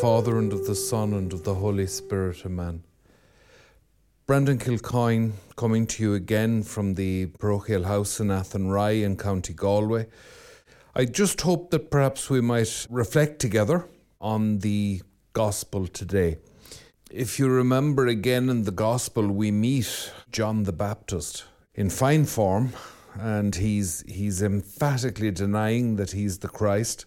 Father, and of the Son, and of the Holy Spirit. Amen. Brendan Kilcoyne coming to you again from the parochial house in Athenry in County Galway. I just hope that perhaps we might reflect together on the Gospel today. If you remember again in the Gospel, we meet John the Baptist in fine form, and he's, he's emphatically denying that he's the Christ.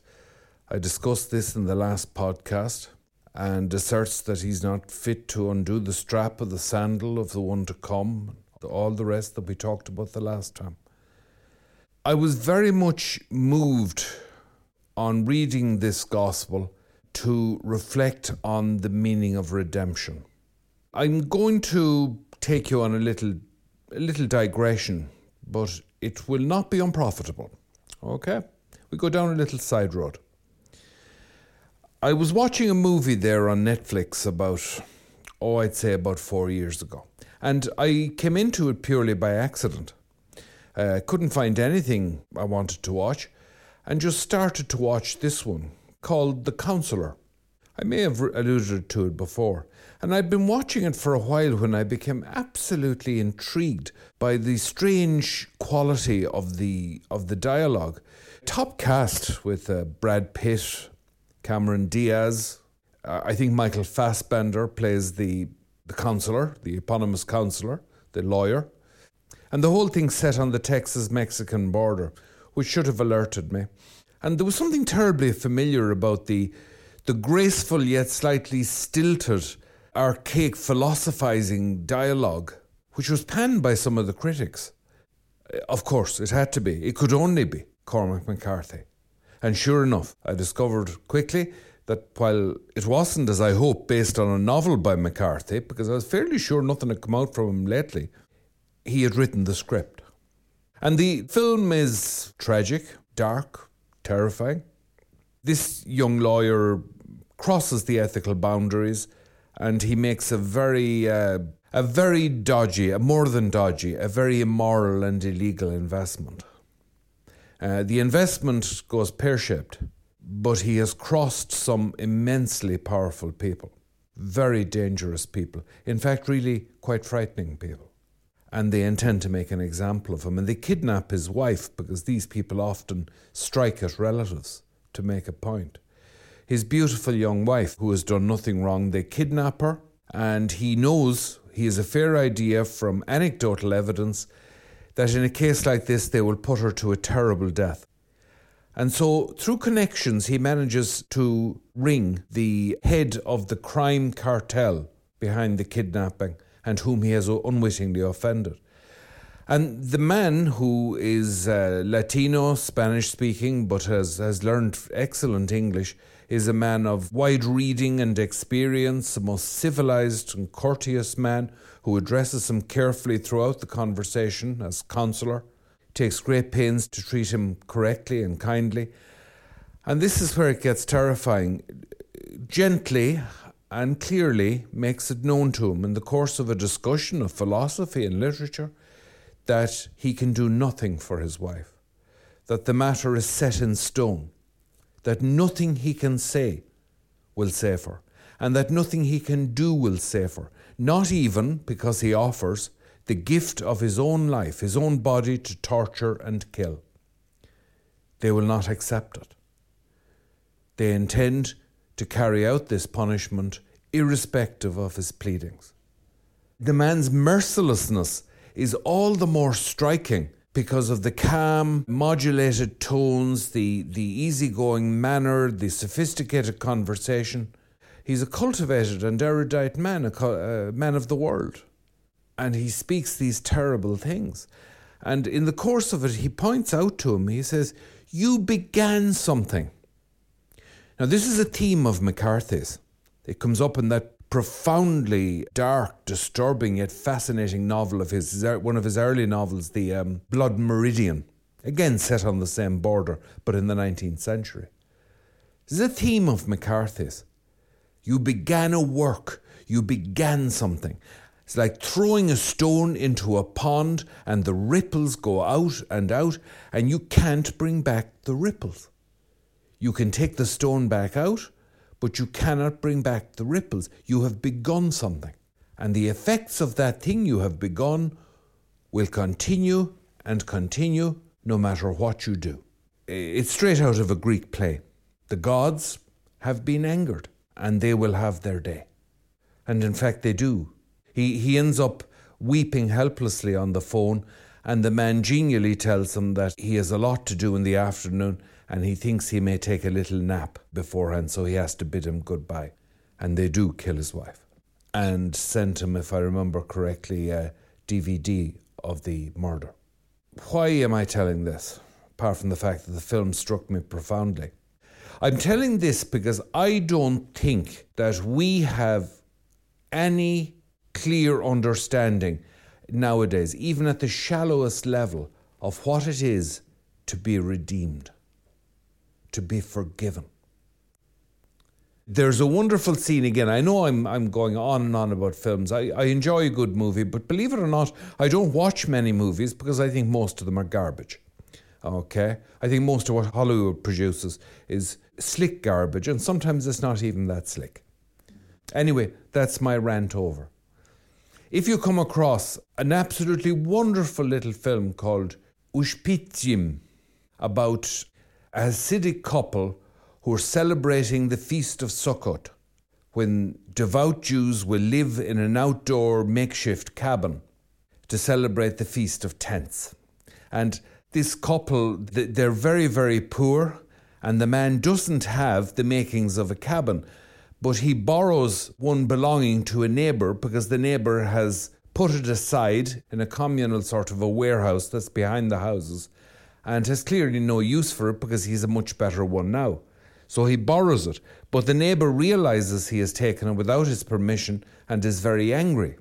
I discussed this in the last podcast and asserts that he's not fit to undo the strap of the sandal of the one to come, all the rest that we talked about the last time. I was very much moved on reading this gospel to reflect on the meaning of redemption. I'm going to take you on a little a little digression, but it will not be unprofitable. Okay? We go down a little side road. I was watching a movie there on Netflix about, oh, I'd say about four years ago. And I came into it purely by accident. Uh, couldn't find anything I wanted to watch and just started to watch this one called The Counselor. I may have alluded to it before. And I'd been watching it for a while when I became absolutely intrigued by the strange quality of the of the dialogue. Top cast with uh, Brad Pitt, Cameron Diaz. Uh, I think Michael Fassbender plays the, the counselor, the eponymous counselor, the lawyer. And the whole thing set on the Texas Mexican border, which should have alerted me. And there was something terribly familiar about the, the graceful yet slightly stilted, archaic philosophizing dialogue, which was panned by some of the critics. Of course, it had to be. It could only be Cormac McCarthy. And sure enough, I discovered quickly that while it wasn't, as I hope, based on a novel by McCarthy, because I was fairly sure nothing had come out from him lately, he had written the script. And the film is tragic, dark, terrifying. This young lawyer crosses the ethical boundaries and he makes a very uh, a very dodgy, a more than dodgy, a very immoral and illegal investment. Uh, the investment goes pear shaped, but he has crossed some immensely powerful people, very dangerous people, in fact, really quite frightening people. And they intend to make an example of him, and they kidnap his wife because these people often strike at relatives to make a point. His beautiful young wife, who has done nothing wrong, they kidnap her, and he knows he has a fair idea from anecdotal evidence that in a case like this, they will put her to a terrible death. And so, through connections, he manages to ring the head of the crime cartel behind the kidnapping and whom he has unwittingly offended. And the man who is uh, Latino, Spanish speaking, but has, has learned excellent English, is a man of wide reading and experience, a most civilized and courteous man who addresses him carefully throughout the conversation as counselor, takes great pains to treat him correctly and kindly. And this is where it gets terrifying. Gently and clearly makes it known to him in the course of a discussion of philosophy and literature that he can do nothing for his wife, that the matter is set in stone, that nothing he can say will save her, and that nothing he can do will save her, not even because he offers the gift of his own life, his own body to torture and kill. They will not accept it. They intend to carry out this punishment irrespective of his pleadings. The man's mercilessness is all the more striking because of the calm, modulated tones, the, the easygoing manner, the sophisticated conversation. He's a cultivated and erudite man, a, a man of the world. And he speaks these terrible things. And in the course of it, he points out to him, he says, You began something. Now, this is a theme of McCarthy's. It comes up in that profoundly dark, disturbing yet fascinating novel of his, one of his early novels, The um, Blood Meridian, again set on the same border, but in the 19th century. This is a theme of McCarthy's. You began a work, you began something. It's like throwing a stone into a pond and the ripples go out and out, and you can't bring back the ripples. You can take the stone back out, but you cannot bring back the ripples. You have begun something. And the effects of that thing you have begun will continue and continue no matter what you do. It's straight out of a Greek play. The gods have been angered and they will have their day. And in fact, they do. He, he ends up weeping helplessly on the phone, and the man genially tells him that he has a lot to do in the afternoon and he thinks he may take a little nap beforehand, so he has to bid him goodbye. And they do kill his wife and sent him, if I remember correctly, a DVD of the murder. Why am I telling this? Apart from the fact that the film struck me profoundly. I'm telling this because I don't think that we have any clear understanding nowadays, even at the shallowest level, of what it is to be redeemed, to be forgiven. There's a wonderful scene again. I know I'm, I'm going on and on about films. I, I enjoy a good movie, but believe it or not, I don't watch many movies because I think most of them are garbage. Okay? I think most of what Hollywood produces is slick garbage, and sometimes it's not even that slick. Anyway, that's my rant over. If you come across an absolutely wonderful little film called Ushpizin about a Hasidic couple who are celebrating the Feast of Sukkot, when devout Jews will live in an outdoor makeshift cabin to celebrate the Feast of Tents. And this couple, they're very, very poor, and the man doesn't have the makings of a cabin, but he borrows one belonging to a neighbour because the neighbour has put it aside in a communal sort of a warehouse that's behind the houses and has clearly no use for it because he's a much better one now. So he borrows it, but the neighbour realizes he has taken it without his permission and is very angry.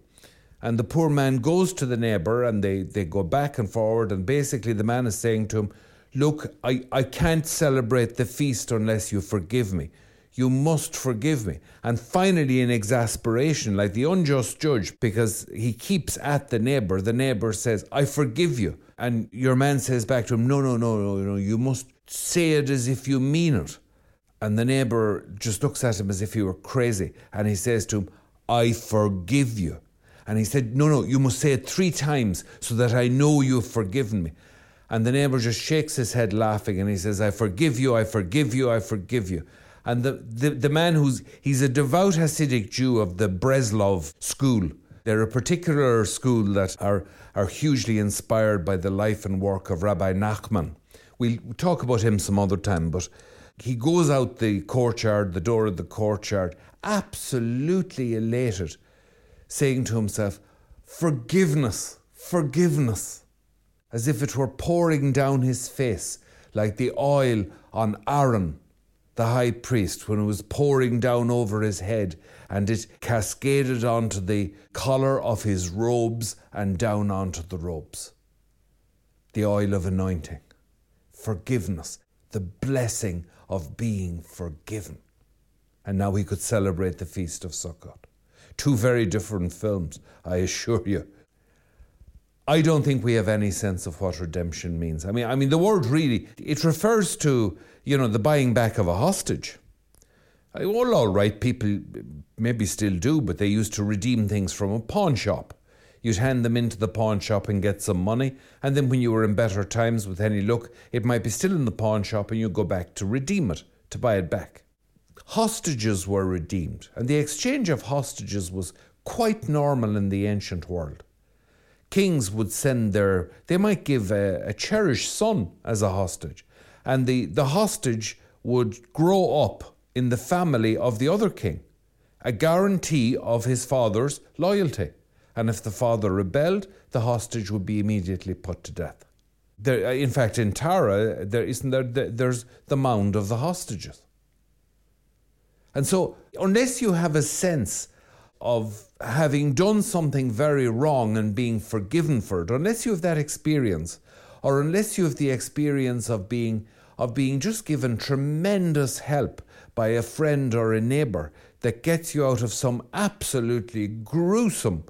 And the poor man goes to the neighbour and they, they go back and forward, and basically the man is saying to him, Look, I, I can't celebrate the feast unless you forgive me. You must forgive me. And finally, in exasperation, like the unjust judge, because he keeps at the neighbour, the neighbour says, I forgive you. And your man says back to him, No, no, no, no, no, you must say it as if you mean it. And the neighbour just looks at him as if he were crazy. And he says to him, I forgive you. And he said, No, no, you must say it three times so that I know you've forgiven me. And the neighbour just shakes his head laughing and he says, I forgive you, I forgive you, I forgive you. And the, the, the man who's, he's a devout Hasidic Jew of the Breslov school. They're a particular school that are, are hugely inspired by the life and work of Rabbi Nachman. We'll talk about him some other time, but he goes out the courtyard, the door of the courtyard, absolutely elated, saying to himself, Forgiveness, forgiveness, as if it were pouring down his face like the oil on Aaron, the high priest, when it was pouring down over his head and it cascaded onto the collar of his robes and down onto the robes. The oil of anointing, forgiveness, the blessing of being forgiven. And now he could celebrate the Feast of Sukkot. Two very different films, I assure you. I don't think we have any sense of what redemption means. I mean, I mean, the word really it refers to you know the buying back of a hostage. Well, all right, people maybe still do, but they used to redeem things from a pawn shop. You'd hand them into the pawn shop and get some money, and then when you were in better times with any luck, it might be still in the pawn shop and you'd go back to redeem it, to buy it back. Hostages were redeemed, and the exchange of hostages was quite normal in the ancient world. Kings would send their, they might give a, a cherished son as a hostage, and the, the hostage would grow up in the family of the other king, a guarantee of his father's loyalty and if the father rebelled, the hostage would be immediately put to death. There, in fact, in Tara, there isn't there, there's the mound of the hostages. And so, unless you have a sense of having done something very wrong and being forgiven for it, unless you have that experience, or unless you have the experience of being of being just given tremendous help by a friend or a neighbor that gets you out of some absolutely gruesome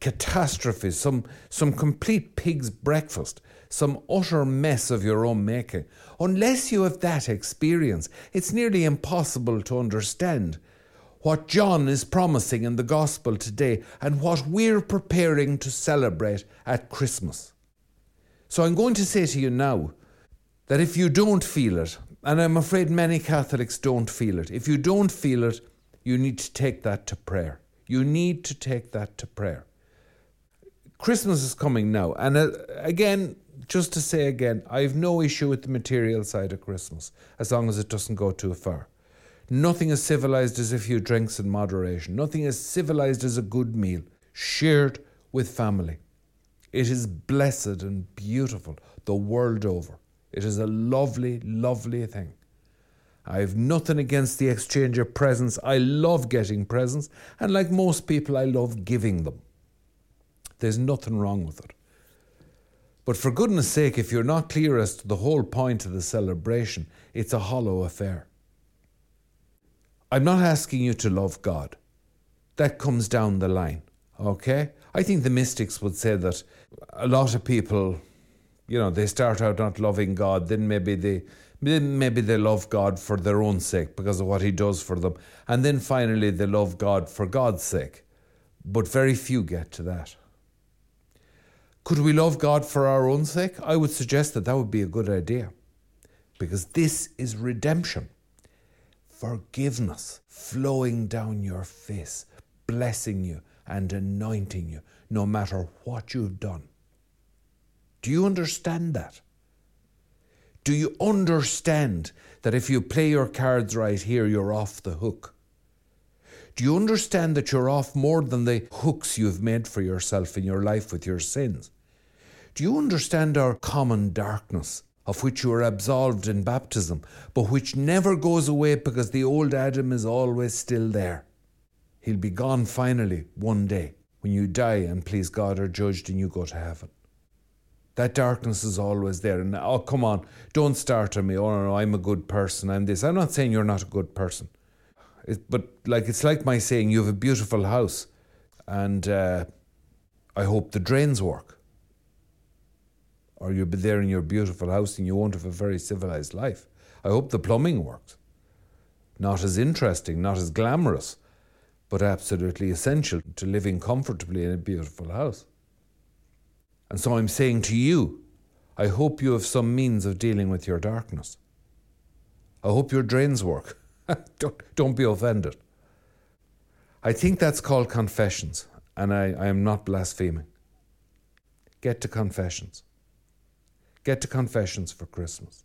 catastrophe, some, some complete pig's breakfast, some utter mess of your own making. Unless you have that experience, it's nearly impossible to understand what John is promising in the gospel today and what we're preparing to celebrate at Christmas. So I'm going to say to you now that if you don't feel it, and I'm afraid many Catholics don't feel it, if you don't feel it, you need to take that to prayer. You need to take that to prayer. Christmas is coming now, and uh, again, just to say again, I have no issue with the material side of Christmas as long as it doesn't go too far. Nothing as civilized as a few drinks in moderation. Nothing as civilized as a good meal shared with family. It is blessed and beautiful the world over. It is a lovely, lovely thing. I have nothing against the exchange of presents. I love getting presents, and like most people, I love giving them. There's nothing wrong with it. But for goodness sake, if you're not clear as to the whole point of the celebration, it's a hollow affair. I'm not asking you to love God. That comes down the line, okay? I think the mystics would say that a lot of people, you know, they start out not loving God, then maybe they maybe they love God for their own sake because of what he does for them, and then finally they love God for God's sake. But very few get to that. Could we love God for our own sake? I would suggest that that would be a good idea. Because this is redemption. Forgiveness flowing down your face, blessing you and anointing you, no matter what you've done. Do you understand that? Do you understand that if you play your cards right here, you're off the hook? Do you understand that you're off more than the hooks you've made for yourself in your life with your sins? Do you understand our common darkness, of which you are absolved in baptism, but which never goes away because the old Adam is always still there? He'll be gone finally one day when you die and please God are judged and you go to heaven. That darkness is always there. And oh, come on, don't start on me. Oh, no, no, I'm a good person. I'm this. I'm not saying you're not a good person. It, but like it's like my saying, you have a beautiful house, and uh, I hope the drains work or you'll be there in your beautiful house and you won't have a very civilized life. I hope the plumbing works. Not as interesting, not as glamorous, but absolutely essential to living comfortably in a beautiful house. And so I'm saying to you, I hope you have some means of dealing with your darkness. I hope your drains work. don't, don't be offended. I think that's called confessions, and I, I am not blaspheming. Get to confessions. Get to confessions for Christmas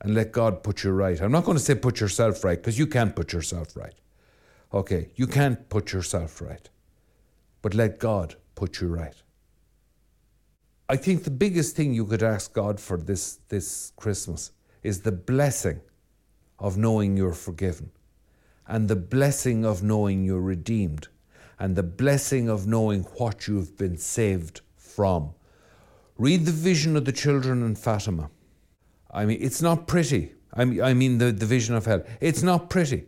and let God put you right. I'm not going to say put yourself right because you can't put yourself right. Okay, you can't put yourself right. But let God put you right. I think the biggest thing you could ask God for this, this Christmas is the blessing of knowing you're forgiven, and the blessing of knowing you're redeemed, and the blessing of knowing what you've been saved from. Read the vision of the children in Fatima. I mean, it's not pretty. I mean, I mean the, the vision of hell. It's not pretty.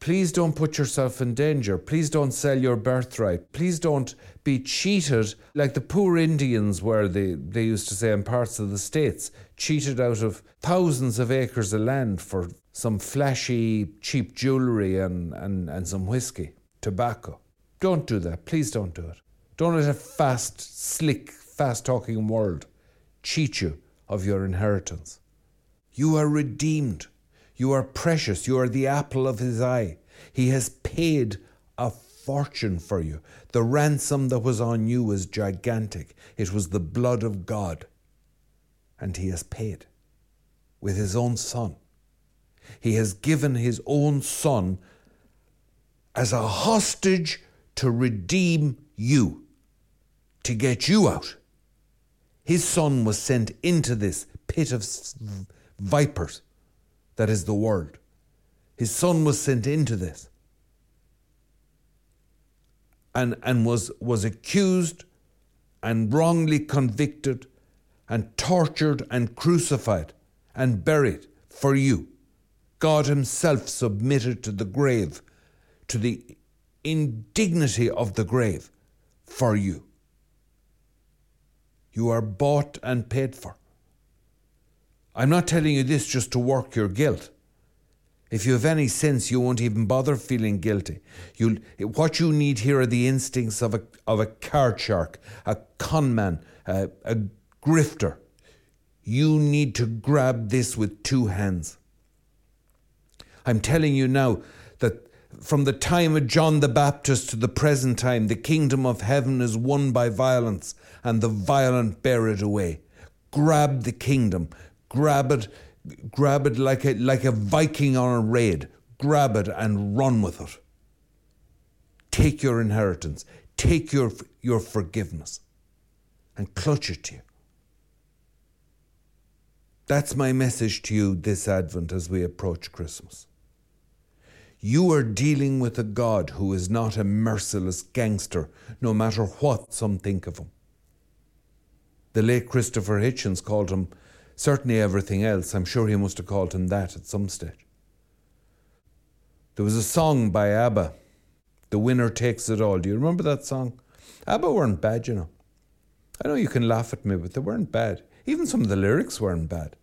Please don't put yourself in danger. Please don't sell your birthright. Please don't be cheated like the poor Indians were, they, they used to say in parts of the States, cheated out of thousands of acres of land for some flashy, cheap jewellery and, and, and some whiskey, tobacco. Don't do that. Please don't do it. Don't let a fast, slick, fast talking world cheat you of your inheritance. You are redeemed. You are precious. You are the apple of his eye. He has paid a fortune for you. The ransom that was on you was gigantic. It was the blood of God. And he has paid with his own son. He has given his own son as a hostage to redeem you to get you out. His son was sent into this pit of vipers that is the world. His son was sent into this and, and was, was accused and wrongly convicted and tortured and crucified and buried for you. God Himself submitted to the grave, to the indignity of the grave for you. You are bought and paid for. I'm not telling you this just to work your guilt. If you have any sense, you won't even bother feeling guilty. You'll, what you need here are the instincts of a, of a card shark, a conman, a, a grifter. You need to grab this with two hands. I'm telling you now from the time of John the Baptist to the present time, the kingdom of heaven is won by violence, and the violent bear it away. Grab the kingdom, grab it grab it like a, like a Viking on a raid, grab it and run with it. Take your inheritance, take your, your forgiveness, and clutch it to you. That's my message to you this Advent as we approach Christmas. You are dealing with a God who is not a merciless gangster, no matter what some think of him. The late Christopher Hitchens called him Certainly everything else. I'm sure he must have called him that at some stage. There was a song by ABBA, The Winner Takes It All. Do you remember that song? ABBA weren't bad, you know. I know you can laugh at me, but they weren't bad. Even some of the lyrics weren't bad.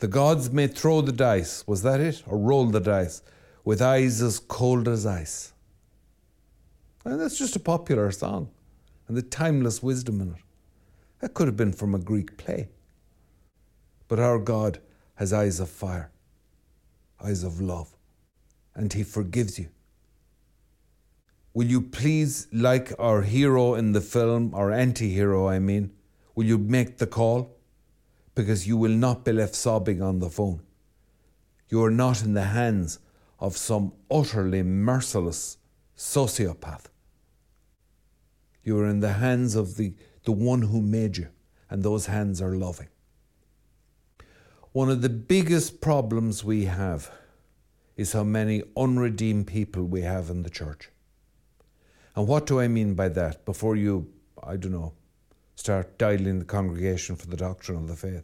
The gods may throw the dice, was that it? Or roll the dice, with eyes as cold as ice. And that's just a popular song, and the timeless wisdom in it. That could have been from a Greek play. But our God has eyes of fire, eyes of love, and He forgives you. Will you please, like our hero in the film, our anti hero, I mean, will you make the call? Because you will not be left sobbing on the phone. You are not in the hands of some utterly merciless sociopath. You are in the hands of the, the one who made you, and those hands are loving. One of the biggest problems we have is how many unredeemed people we have in the church. And what do I mean by that? Before you, I don't know, start dialing the congregation for the doctrine of the faith.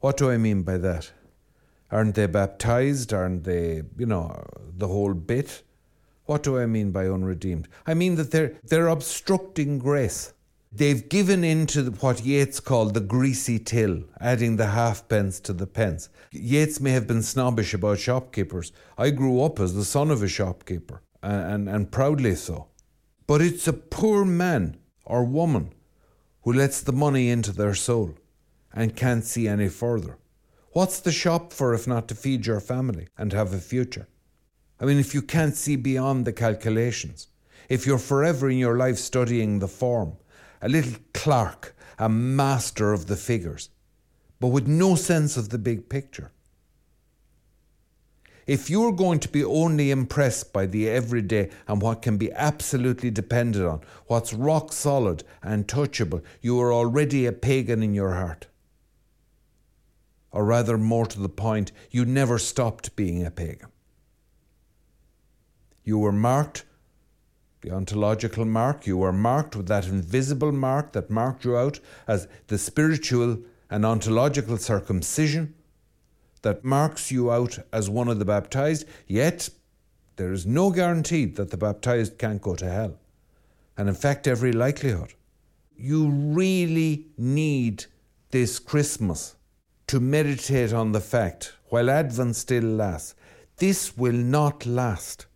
What do I mean by that? Aren't they baptized? Aren't they, you know, the whole bit? What do I mean by unredeemed? I mean that they're, they're obstructing grace. They've given in to what Yeats called the greasy till, adding the halfpence to the pence. Yeats may have been snobbish about shopkeepers. I grew up as the son of a shopkeeper, and, and, and proudly so. But it's a poor man or woman who lets the money into their soul and can't see any further. What's the shop for if not to feed your family and have a future? I mean, if you can't see beyond the calculations, if you're forever in your life studying the form, a little clerk, a master of the figures, but with no sense of the big picture. If you're going to be only impressed by the everyday and what can be absolutely depended on, what's rock solid and touchable, you are already a pagan in your heart. Or rather, more to the point, you never stopped being a pagan. You were marked the ontological mark. You were marked with that invisible mark that marked you out as the spiritual and ontological circumcision that marks you out as one of the baptized, yet there is no guarantee that the baptized can't go to hell. And in fact, every likelihood. You really need this Christmas to meditate on the fact, while Advent still lasts, this will not last.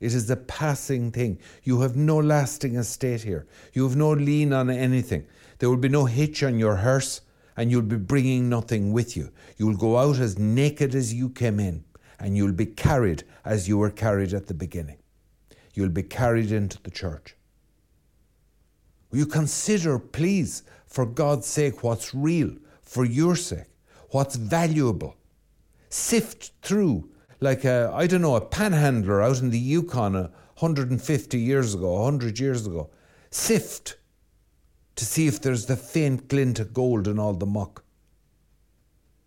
It is a passing thing. You have no lasting estate here. You have no lien on anything. There will be no hitch on your hearse, and you'll be bringing nothing with you. You'll go out as naked as you came in, and you'll be carried as you were carried at the beginning. You'll be carried into the church. Will you consider, please, for God's sake, what's real, for your sake, what's valuable? Sift through like a, I don't know, a panhandler out in the Yukon 150 years ago, 100 years ago, sift to see if there's the faint glint of gold in all the muck.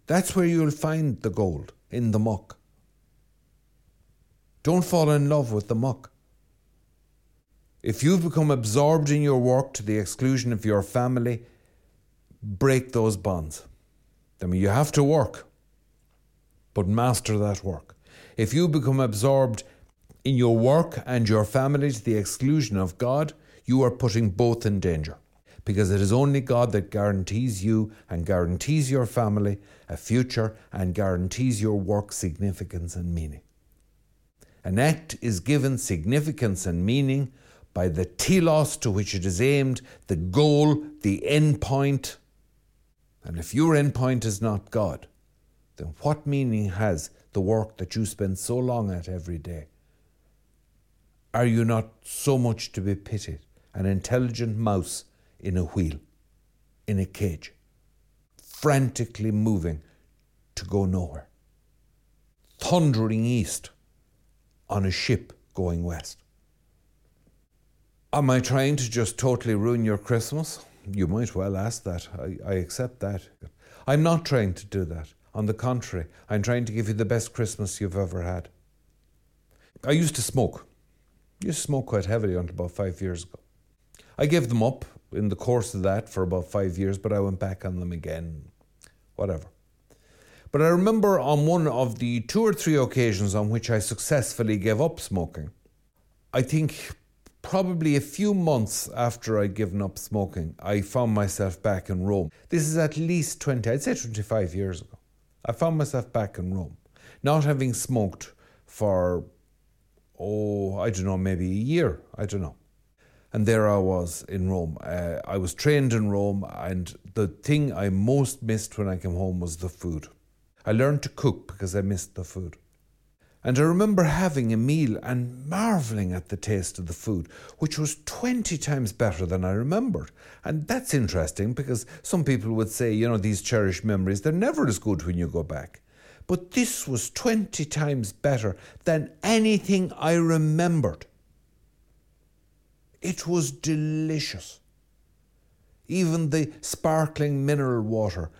That's where you'll find the gold, in the muck. Don't fall in love with the muck. If you've become absorbed in your work to the exclusion of your family, break those bonds. I mean, you have to work, but master that work if you become absorbed in your work and your family to the exclusion of God, you are putting both in danger. Because it is only God that guarantees you and guarantees your family a future and guarantees your work significance and meaning. An act is given significance and meaning by the telos to which it is aimed, the goal, the end point. And if your end point is not God, then what meaning has the work that you spend so long at every day? Are you not so much to be pitied, an intelligent mouse in a wheel, in a cage, frantically moving to go nowhere, thundering east on a ship going west? Am I trying to just totally ruin your Christmas? You might well ask that. I, I accept that. I'm not trying to do that. On the contrary, I'm trying to give you the best Christmas you've ever had. I used to smoke. I used to smoke quite heavily until about five years ago. I gave them up in the course of that for about five years, but I went back on them again. Whatever. But I remember on one of the two or three occasions on which I successfully gave up smoking, I think probably a few months after I'd given up smoking, I found myself back in Rome. This is at least 20, I'd say 25 years ago. I found myself back in Rome, not having smoked for, oh, I don't know, maybe a year, I don't know. And there I was in Rome. Uh, I was trained in Rome, and the thing I most missed when I came home was the food. I learned to cook because I missed the food. And I remember having a meal and marvelling at the taste of the food, which was 20 times better than I remembered. And that's interesting because some people would say, you know, these cherished memories, they're never as good when you go back. But this was 20 times better than anything I remembered. It was delicious. Even the sparkling mineral water,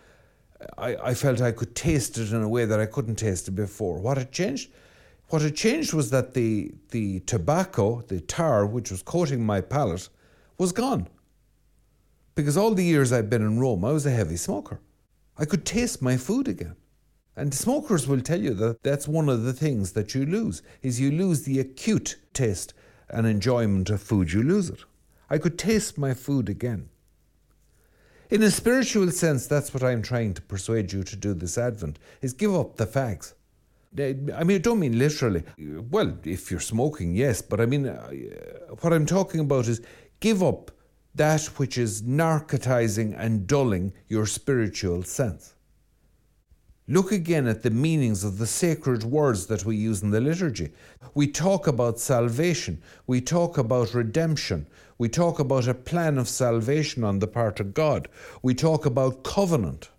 I, I felt I could taste it in a way that I couldn't taste it before. What had changed? What had changed was that the, the tobacco, the tar, which was coating my palate, was gone. Because all the years I'd been in Rome, I was a heavy smoker. I could taste my food again. And smokers will tell you that that's one of the things that you lose, is you lose the acute taste and enjoyment of food. You lose it. I could taste my food again. In a spiritual sense, that's what I'm trying to persuade you to do this Advent, is give up the fags. I mean, I don't mean literally. Well, if you're smoking, yes, but I mean, uh, what I'm talking about is give up that which is narcotizing and dulling your spiritual sense. Look again at the meanings of the sacred words that we use in the liturgy. We talk about salvation, we talk about redemption, we talk about a plan of salvation on the part of God, we talk about covenant.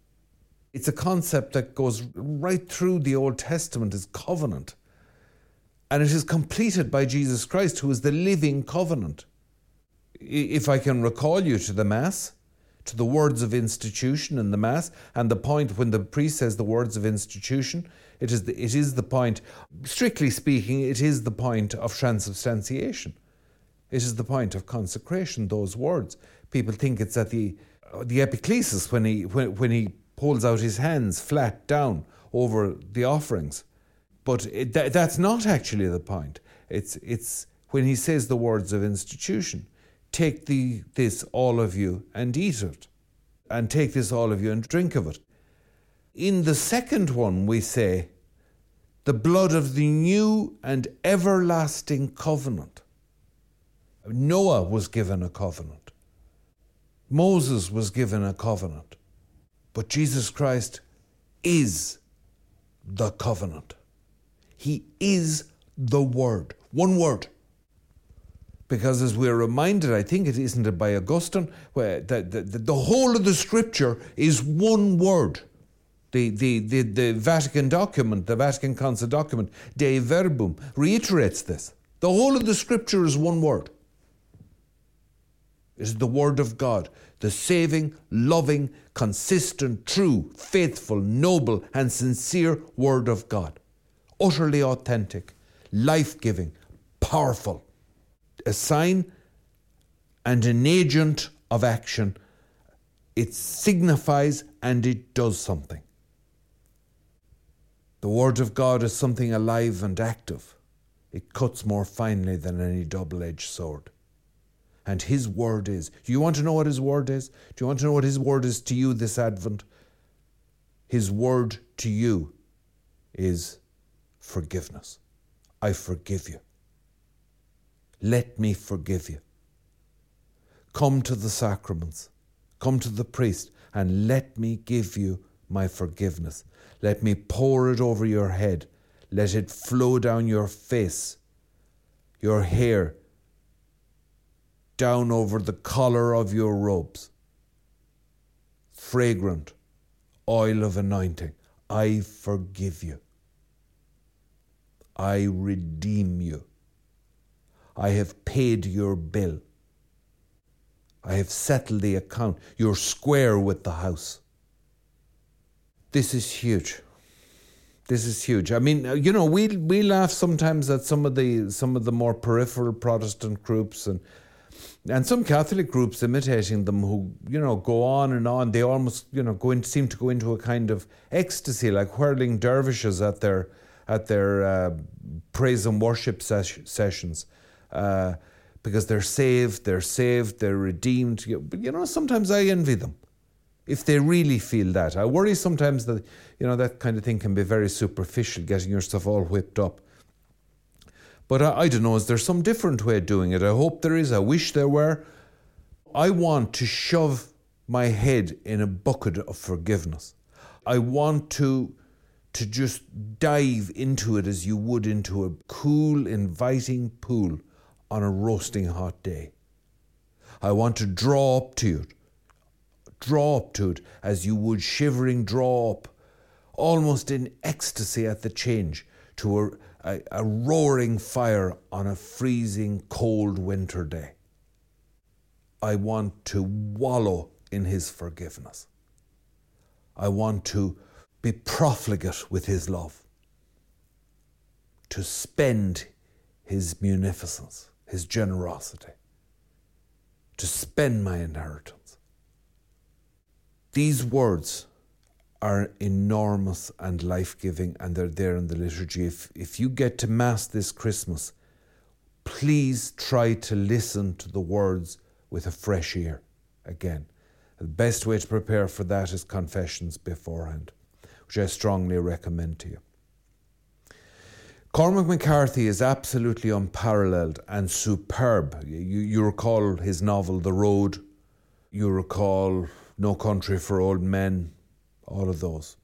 It's a concept that goes right through the Old Testament as covenant. And it is completed by Jesus Christ, who is the living covenant. If I can recall you to the Mass, to the words of institution in the Mass, and the point when the priest says the words of institution, it is the, it is the point, strictly speaking, it is the point of transubstantiation. It is the point of consecration, those words. People think it's at the, the epiclesis when he, when, when he holds out his hands flat down over the offerings. But it, that, that's not actually the point. It's, it's when he says the words of institution take the, this, all of you, and eat it, and take this, all of you, and drink of it. In the second one, we say, the blood of the new and everlasting covenant. Noah was given a covenant. Moses was given a covenant. But Jesus Christ is the covenant. He is the Word. One word. Because as we're reminded, I think it isn't it by Augustine, where the, the, the whole of the scripture is one word. The, the, the, the Vatican document, the Vatican Council document, Dei Verbum, reiterates this. The whole of the scripture is one word. It is the word of God the saving, loving, consistent, true, faithful, noble, and sincere Word of God. Utterly authentic, life giving, powerful. A sign and an agent of action. It signifies and it does something. The Word of God is something alive and active. it cuts more finely than any double edged sword. And His word is. Do you want to know what His word is? Do you want to know what His word is to you this Advent? His word to you is forgiveness. I forgive you. Let me forgive you. Come to the sacraments, come to the priest, and let me give you my forgiveness. Let me pour it over your head. Let it flow down your face, your hair, down over the collar of your robes. Fragrant oil of anointing. I forgive you. I redeem you. I have paid your bill. I have settled the account. You're square with the house. This is huge. This is huge. I mean, you know, we we laugh sometimes at some of the some of the more peripheral Protestant groups and and some Catholic groups imitating them who, you know, go on and on. They almost, you know, go in, seem to go into a kind of ecstasy, like whirling dervishes at their at their uh, praise and worship ses- sessions. Uh, because they're saved, they're saved, they're redeemed. But you know, sometimes I envy them if they really feel that. I worry sometimes that you know that kind of thing can be very superficial, getting yourself all whipped up. But I, I don't know, is there some different way of doing it? I hope there is. I wish there were. I want to shove my head in a bucket of forgiveness. I want to to just dive into it as you would into a cool, inviting pool on a roasting hot day. I want to draw up to it, draw up to it as you would shivering draw up, almost in ecstasy at the change, to a, a, a roaring fire on a freezing cold winter day. I want to wallow in His forgiveness. I want to be profligate with His love, to spend His munificence, His generosity, to spend my inheritance. These words are enormous and life giving, and they're there in the liturgy. If, if you get to Mass this Christmas, please try to listen to the words with a fresh ear again. The best way to prepare for that is confessions beforehand, which I strongly recommend to you. Cormac McCarthy is absolutely unparalleled and superb. You, you recall his novel The Road, you recall No Country for Old Men, all of those.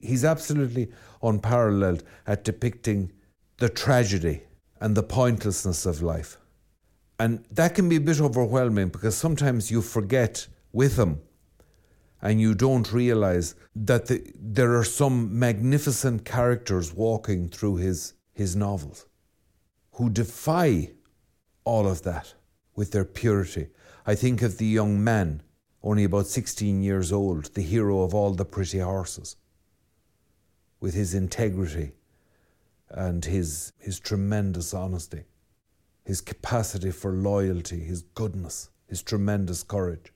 He's absolutely unparalleled at depicting the tragedy and the pointlessness of life. And that can be a bit overwhelming because sometimes you forget with him and you don't realize that the, there are some magnificent characters walking through his, his novels who defy all of that with their purity. I think of the young man only about 16 years old, the hero of all the pretty horses, with his integrity and his, his tremendous honesty, his capacity for loyalty, his goodness, his tremendous courage.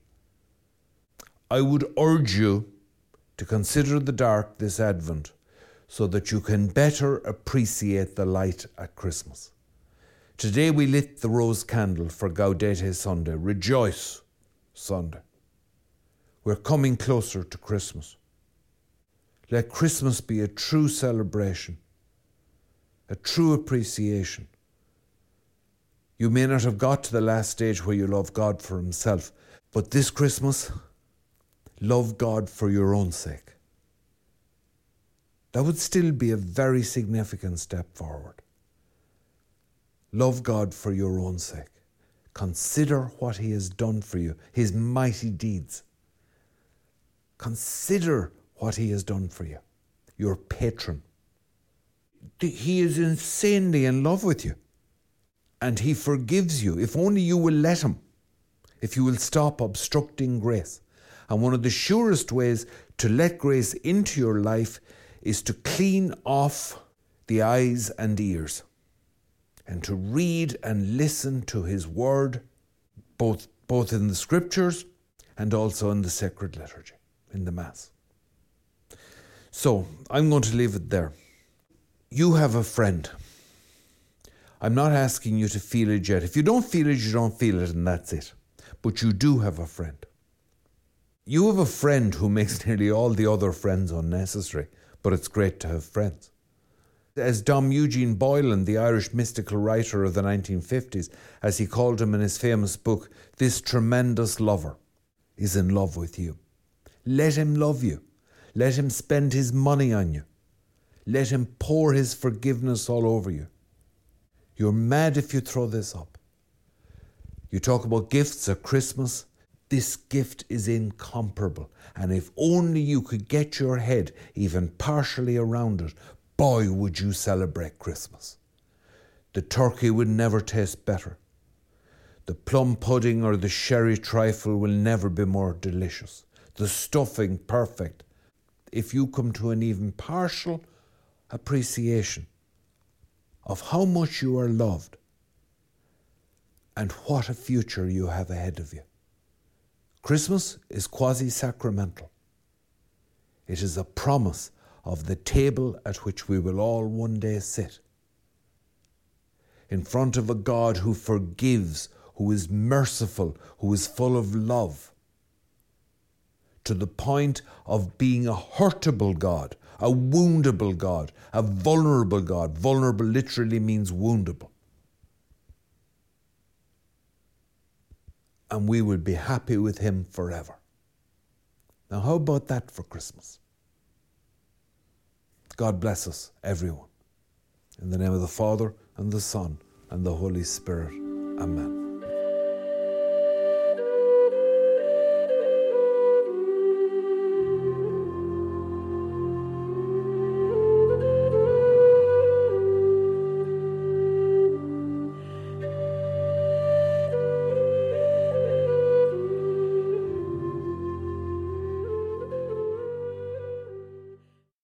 I would urge you to consider the dark this Advent so that you can better appreciate the light at Christmas. Today we lit the rose candle for Gaudete Sunday. Rejoice Sunday. We're coming closer to Christmas. Let Christmas be a true celebration, a true appreciation. You may not have got to the last stage where you love God for Himself, but this Christmas, love God for your own sake. That would still be a very significant step forward. Love God for your own sake. Consider what He has done for you, His mighty deeds. Consider what He has done for you, your patron. He is insanely in love with you. And He forgives you if only you will let Him, if you will stop obstructing grace. And one of the surest ways to let grace into your life is to clean off the eyes and ears and to read and listen to His Word, both, both in the Scriptures and also in the sacred liturgy in the Mass. So I'm going to leave it there. You have a friend, I'm not asking you to feel it yet. If you don't feel it, you don't feel it, and that's it. But you do have a friend. You have a friend who makes nearly all the other friends unnecessary, but it's great to have friends. As Dom Eugene Boylan, the Irish mystical writer of the 1950s, as he called him in his famous book, this tremendous lover is in love with you. Let him love you. Let him spend his money on you. Let him pour his forgiveness all over you. You're mad if you throw this up. You talk about gifts at Christmas. This gift is incomparable. And if only you could get your head even partially around it, boy, would you celebrate Christmas. The turkey would never taste better. The plum pudding or the sherry trifle will never be more delicious. The stuffing perfect. If you come to an even partial appreciation of how much you are loved and what a future you have ahead of you. Christmas is quasi sacramental. It is a promise of the table at which we will all one day sit. In front of a God who forgives, who is merciful, who is full of love, to the point of being a hurtable God, a woundable God, a vulnerable God. Vulnerable literally means woundable. And we would be happy with Him forever. Now, how about that for Christmas? God bless us, everyone. In the name of the Father, and the Son, and the Holy Spirit. Amen.